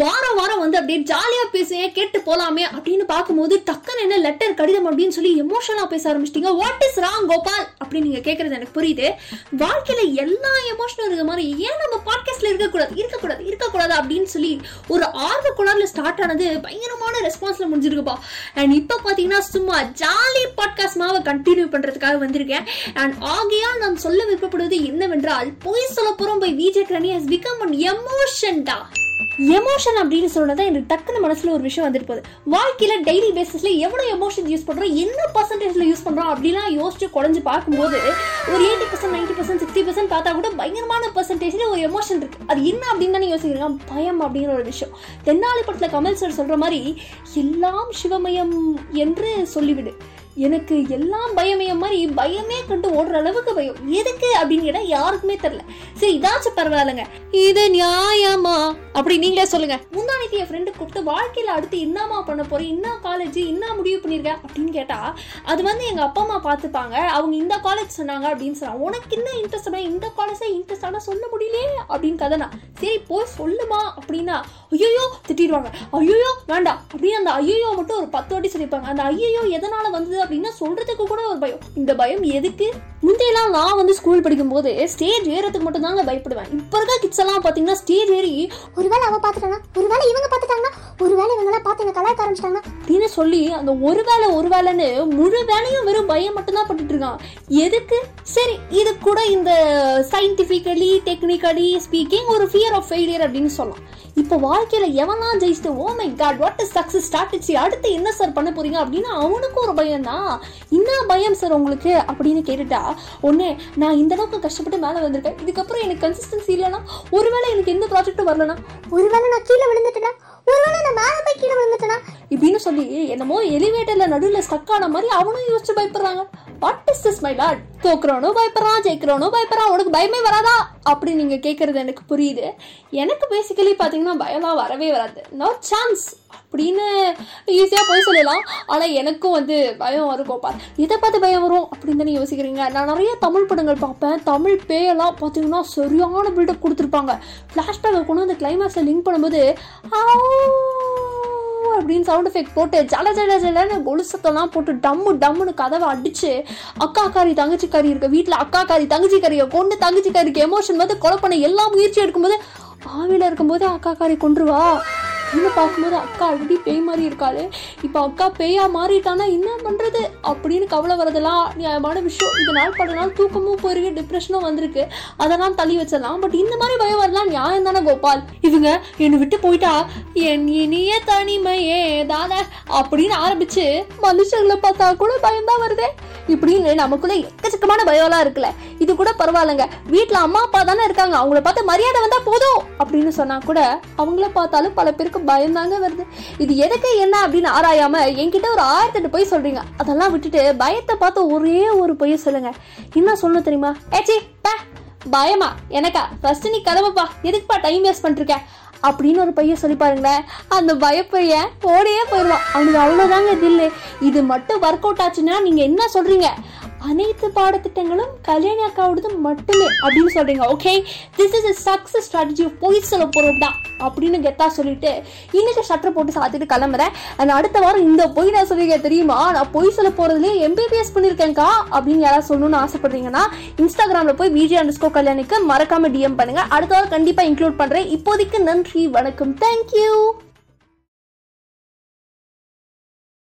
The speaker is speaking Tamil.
வாரம் வாரம் வந்து அப்படியே ஜாலியா பேசுவேன் கேட்டு போலாமே அப்படின்னு பார்க்கும்போது டக்குன்னு என்ன லெட்டர் கடிதம் அப்படின்னு சொல்லி எமோஷனலா பேச ஆரம்பிச்சிட்டீங்க. வாட் இஸ் ராங் கோபால் அப்படின்னு நீங்க கேக்குறது எனக்கு புரியுது. வாழ்க்கையில எல்லா எமோஷனும் இருக்க மாதிரி ஏன் நம்ம பாட்காஸ்ட்ல இருக்கக்கூடாது? இருக்கக்கூடாது இருக்கக்கூடாது அப்படின்னு சொல்லி ஒரு ஆர்வ குளர்ல ஸ்டார்ட் ஆனது பயங்கரமான ரெஸ்பான்ஸ்ல முடிஞ்சிருக்குப்பா. அண்ட் இப்போ பாத்தீங்கன்னா சும்மா ஜாலி பாட்காஸ்ட் மாவை கண்டினியூ பண்றதுக்காக வந்திருக்கேன். அண்ட் ஆகையால் நான் சொல்ல விருப்பப்படுவது என்னவென்றால் பொய் சொல்ல போறோம் பை விஜய் கிரணி ஹஸ் பிகம் அன் எமோஷன் டா எமோஷன் அப்படின்னு சொன்னதா எனக்கு டக்குன்னு மனசுல ஒரு விஷயம் வந்துட்டு போகுது. வாழ்க்கையில டெய்லி பேசிஸ்ல எவ்வளவு எமோஷன் யூஸ் பண்றோம்? என்ன பர்சன்டேஜ்ல யூஸ் பண்றோம்? அப்படிலாம் யோசிச்சு குறைஞ்சு பார்க்கும்போது ஒரு eighty percent ninety percent sixty percent பார்த்தா கூட பயங்கரமான பர்சன்டேஜ்ல ஒரு எமோஷன் இருக்கு. அது என்ன அப்படின்னு தானே யோசிக்கிறோம் பயம் அப்படிங்கிற ஒரு விஷயம். தென்னாலி படத்துல கமல் சார் சொல்ற மாதிரி எல்லாம் சிவமயம் என்று சொல்லிவிடு. எனக்கு எல்லாம் பயமே மாதிரி பயமே கண்டு ஓடுற அளவுக்கு பயம். எதுக்கு அப்படின்னு கேட்டா யாருக்குமே தெரியல. சரி இதாச்சும் பரவாயில்லைங்க. இது நியாயமா? அப்படி நீங்களே சொல்லுங்க. முந்தானிக்கு என் ஃப்ரெண்டு கூப்பிட்டு வாழ்க்கையில அடுத்து என்னமா பண்ண போறேன் என்ன காலேஜ் என்ன முடிவு பண்ணிருக்கேன் அப்படின்னு கேட்டா அது வந்து எங்க அப்பா அம்மா பார்த்துப்பாங்க. அவங்க இந்த காலேஜ் சொன்னாங்க அப்படின்னு சொன்னாங்க உனக்கு என்ன இன்ட்ரெஸ்ட் இந்த காலேஜ் இன்ட்ரெஸ்ட் ஆனா சொல்ல முடியலையே? அப்படின்னு கதனா சரி போய் சொல்லுமா? அப்படின்னா ஐயோ திட்டிடுவாங்க. ஐயோ வேண்டாம். அப்படின்னு அந்த ஐயோ மட்டும் ஒரு பத்து வாட்டி சொல்லியிருப்பாங்க அந்த ஐயோ எதனால வந்தது அப்படின்னா சொல்றதுக்கு கூட ஒரு பயம். இந்த பயம் எதுக்கு? முந்தையெல்லாம் நான் வந்து ஸ்கூல் படிக்கும்போது ஸ்டேஜ் ஏறதுக்கு மட்டும் தாங்க பயப்படுவேன். இப்ப இருக்க கிட்ஸ் எல்லாம் பாத்தீங்கன்னா ஸ்டேஜ் ஏறி ஒருவேளை அவ பாத்துட்டானா? ஒருவேளை இவங்க பாத்துட்டாங்கன்னா? ஒருவேளை இவங்க எல்லாம் பார்த்து என்ன கலாய்க்க ஆரம்பிச்சிட்டாங்கன்னா? அப்படின்னு சொல்லி அந்த ஒரு வேலை ஒரு வேலைன்னு முழு வேலையும் வெறும் பயம் மட்டும்தான் பட்டுட்டு இருக்கான். எதுக்கு? சரி இது கூட இந்த சயின்டிஃபிக்கலி டெக்னிக்கலி ஸ்பீக்கிங் ஒரு ஃபியர் ஆஃப் ஃபெயிலியர் அப்படின்னு சொல்லலாம். இப்போ வாழ்க்கையில் எவனா ஜெயிச்சுட்டு ஓ my god what is success strategy அடுத்து என்ன சார் பண்ண போறீங்க? அப்படின்னு அவனுக்கும் ஒரு பயம் தான். என்ன பயம் சார் உங்களுக்கு அப்படின்னு கேட்டுட்டா ஒன்று நான் இந்த அளவுக்கு கஷ்டப்பட்டு மேலே வந்திருக்கேன் இதுக்கப்புறம் எனக்கு கன்சிஸ்டன்சி இல்லைனா ஒருவேளை எனக்கு எந்த ப்ராஜெக்ட்டும் வரலனா ஒருவேளை நான் கீழே விழுந்துட்டேனா ஒருவேளை நான் மேலே போய் கீழே இப்படின்னு சொல்லி என்னமோ எலிவேட்டர்ல நடுவில் ஸ்டக் ஆன மாதிரி அவனும் யோசிச்சு பயப்படுறாங்க. What is this my lot தோக்குறவனும் பயப்படுறான் ஜெயிக்கிறவனும் பயப்படுறான் உனக்கு பயமே வராதா? அப்படி நீங்க கேட்கறது எனக்கு புரியுது. எனக்கு பேசிக்கலி பாத்தீங்கன்னா பயம்லாம் வரவே வராது. நோ சான்ஸ் அப்படின்னு ஈஸியாக போய் சொல்லலாம். ஆனால் எனக்கும் வந்து பயம் வரும் பார் இதை பார்த்து பயம் வரும் அப்படின்னு தானே யோசிக்கிறீங்க? நான் நிறைய தமிழ் படங்கள் பார்ப்பேன். தமிழ் பேயெல்லாம் பார்த்தீங்கன்னா சரியான பில்டப் கொடுத்துருப்பாங்க. ஃப்ளாஷ்பேக்கை கொண்டு வந்து கிளைமேக்ஸை லிங்க் பண்ணும்போது ஆ அப்படின்னு சவுண்ட் எஃபெக்ட் போட்டு ஜல ஜல ஜலன்னு கொலுசத்தெல்லாம் போட்டு டம்மு டம்முன்னு கதவை அடிச்சு அக்கா காரி தங்கச்சி காரி இருக்க வீட்டில் அக்கா காரி தங்கச்சி காரியை கொண்டு தங்கச்சி காரிக்கு எமோஷன் வந்து கொலை பண்ண எல்லா முயற்சி எடுக்கும்போது ஆவியில் இருக்கும்போது அக்கா காரி கொண்டுருவா இன்னும் பார்க்கும்போது அக்கா ஆல்ரெடி பேய் மாதிரி இருக்காளே. இப்போ அக்கா பேயா மாறிட்டானா என்ன பண்றது? அப்படின்னு கவலை வரதெல்லாம் நியாயமான விஷயம். இது நாள் பல நாள் தூக்கமும் போயிருக்கு டிப்ரெஷனும் வந்திருக்கு. அதெல்லாம் தள்ளி வச்சிடலாம். பட் இந்த மாதிரி பயம் வரலாம் நியாயம் தானே கோபால்? இவங்க என்னை விட்டு போயிட்டா? என் இனிய தனிமையே தானே? அப்படின்னு ஆரம்பிச்சு மனுஷங்களை பார்த்தா கூட பயம்தான் வருதே. இப்படின்னு நமக்குள்ள எக்கச்சக்கமான பயம்லாம் இருக்குல்ல. இது கூட பரவாயில்லைங்க. வீட்டில் அம்மா அப்பா தானே இருக்காங்க. அவங்கள பார்த்து மரியாதை வந்தால் போதும் அப்படின்னு சொன்னால் கூட அவங்கள பார்த்தாலும் பல பேருக்கு பயம்தாங்க வருது. இது எதுக்கு என்ன அப்படின்னு ஆராயாம என்கிட்ட ஒரு ஆயிரத்தெட்டு பொய் சொல்கிறீங்க அதெல்லாம் விட்டுட்டு பயத்தை பார்த்து ஒரே ஒரு பொய்ய சொல்லுங்க. என்ன சொல்லணும் தெரியுமா? ஏச்சி பே பயமா? எனக்கா? ஃபர்ஸ்ட் நீ கிளம்புப்பா எதுக்குப்பா டைம் வேஸ்ட் பண்ணிருக்க அப்படின்னு ஒரு பையன் சொல்லி பாருங்களேன். அந்த பயப்பையன் ஓடியே போயிடுவான். அவனுக்கு அவ்வளோதாங்க தில்லு. இது மட்டும் ஒர்க் அவுட் ஆச்சுன்னா நீங்கள் என்ன சொல்கிறீங்க அனைத்து பாடத்திட்டங்களும் கல்யாணி அக்காவோடது மட்டுமே அப்படின்னு சொல்றீங்க okay this is success strategy பொய் சொல்ல போறோம்டா அப்படின்னு கெத்தா சொல்லிட்டு இன்னைக்கு ஷட்டர் போட்டு சாத்திட்டு கிளம்புறேன். அண்ட் அடுத்த வாரம் இந்த பொய் நான் சொல்லியிருக்கேன் தெரியுமா? நான் பொய் சொல்ல போகிறதுலேயே எம்பிபிஎஸ் பண்ணியிருக்கேன்க்கா அப்படின்னு யாராவது சொல்லணும்னு ஆசைப்படுறீங்கன்னா இன்ஸ்டாகிராம்ல போய் விஜய் அண்டர்ஸ்கோ கல்யாணிக்கு மறக்காம டிஎம் பண்ணுங்க. அடுத்த வாரம் கண்டிப்பா இன்க்ளூட் பண்றேன். இப்போதைக்கு நன்றி வணக்கம். தேங்க்யூ